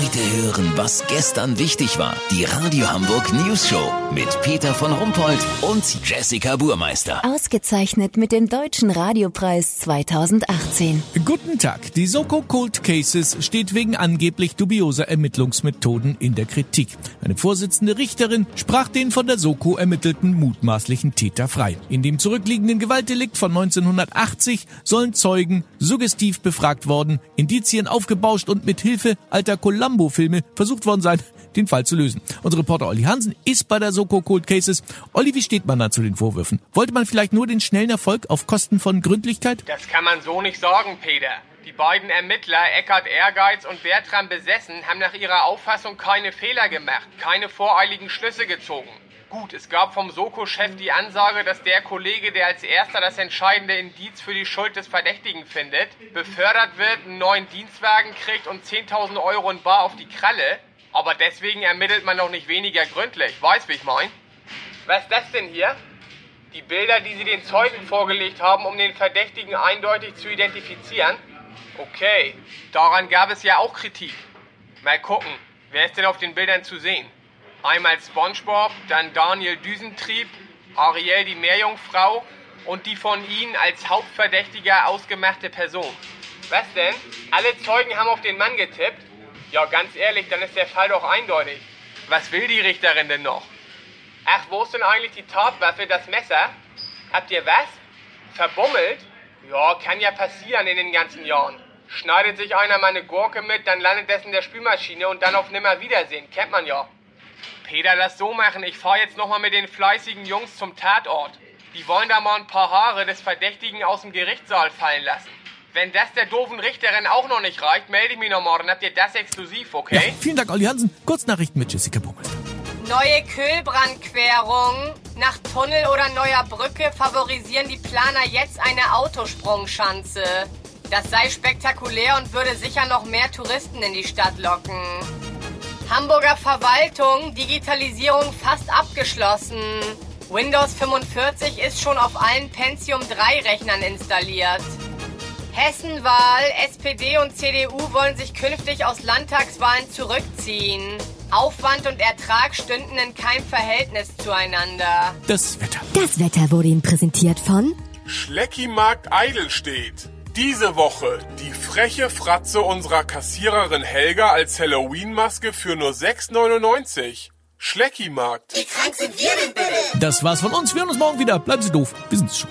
Heute hören, was gestern wichtig war. Die Radio Hamburg News Show mit Peter von Rumpold und Jessica Burmeister. Ausgezeichnet mit dem Deutschen Radiopreis 2018. Guten Tag. Die Soko Cold Cases steht wegen angeblich dubioser Ermittlungsmethoden in der Kritik. Eine Vorsitzende Richterin sprach den von der Soko ermittelten mutmaßlichen Täter frei. In dem zurückliegenden Gewaltdelikt von 1980 sollen Zeugen suggestiv befragt worden, Indizien aufgebauscht und mit Hilfe alter Columbo-Filme versucht worden sein, den Fall zu lösen. Unser Reporter Olli Hansen ist bei der Soko Cold Cases. Olli, wie steht man da zu den Vorwürfen? Wollte man vielleicht nur den schnellen Erfolg auf Kosten von Gründlichkeit? Das kann man so nicht sagen, Peter. Die beiden Ermittler, Eckhard Ehrgeiz und Bertram Besessen, haben nach ihrer Auffassung keine Fehler gemacht, keine voreiligen Schlüsse gezogen. Gut, es gab vom Soko-Chef die Ansage, dass der Kollege, der als erster das entscheidende Indiz für die Schuld des Verdächtigen findet, befördert wird, einen neuen Dienstwagen kriegt und 10.000 Euro in Bar auf die Kralle. Aber deswegen ermittelt man noch nicht weniger gründlich. Weißt, wie ich mein? Was ist das denn hier? Die Bilder, die sie den Zeugen vorgelegt haben, um den Verdächtigen eindeutig zu identifizieren? Okay, daran gab es ja auch Kritik. Mal gucken, wer ist denn auf den Bildern zu sehen? Einmal SpongeBob, dann Daniel Düsentrieb, Ariel die Meerjungfrau und die von Ihnen als Hauptverdächtiger ausgemachte Person. Was denn? Alle Zeugen haben auf den Mann getippt? Ja, ganz ehrlich, dann ist der Fall doch eindeutig. Was will die Richterin denn noch? Ach, wo ist denn eigentlich die Tatwaffe, das Messer? Habt ihr was? Verbummelt? Ja, kann ja passieren in den ganzen Jahren. Schneidet sich einer mal eine Gurke mit, dann landet das in der Spülmaschine und dann auf Nimmerwiedersehen. Kennt man ja. Peter, lass so machen. Ich fahr jetzt nochmal mit den fleißigen Jungs zum Tatort. Die wollen da mal ein paar Haare des Verdächtigen aus dem Gerichtssaal fallen lassen. Wenn das der doofen Richterin auch noch nicht reicht, melde ich mich noch morgen. Habt ihr das exklusiv, okay? Ja, vielen Dank, Olli Hansen. Kurznachrichten mit Jessica Burmeister. Neue Kühlbrandquerung. Nach Tunnel oder neuer Brücke favorisieren die Planer jetzt eine Autosprungschanze. Das sei spektakulär und würde sicher noch mehr Touristen in die Stadt locken. Hamburger Verwaltung, Digitalisierung fast abgeschlossen. Windows 45 ist schon auf allen Pentium 3 Rechnern installiert. Hessenwahl, SPD und CDU wollen sich künftig aus Landtagswahlen zurückziehen. Aufwand und Ertrag stünden in keinem Verhältnis zueinander. Das Wetter. Das Wetter wurde Ihnen präsentiert von Schleckimarkt Eidelstedt. Diese Woche die freche Fratze unserer Kassiererin Helga als Halloween-Maske für nur 6,99. Schleckimarkt. Das war's von uns. Wir hören uns morgen wieder. Bleiben Sie doof. Wir sind's schon.